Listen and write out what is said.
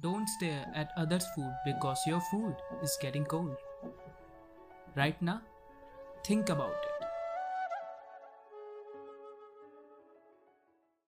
Don't stare at others' food because your food is getting cold. Right now, think about it.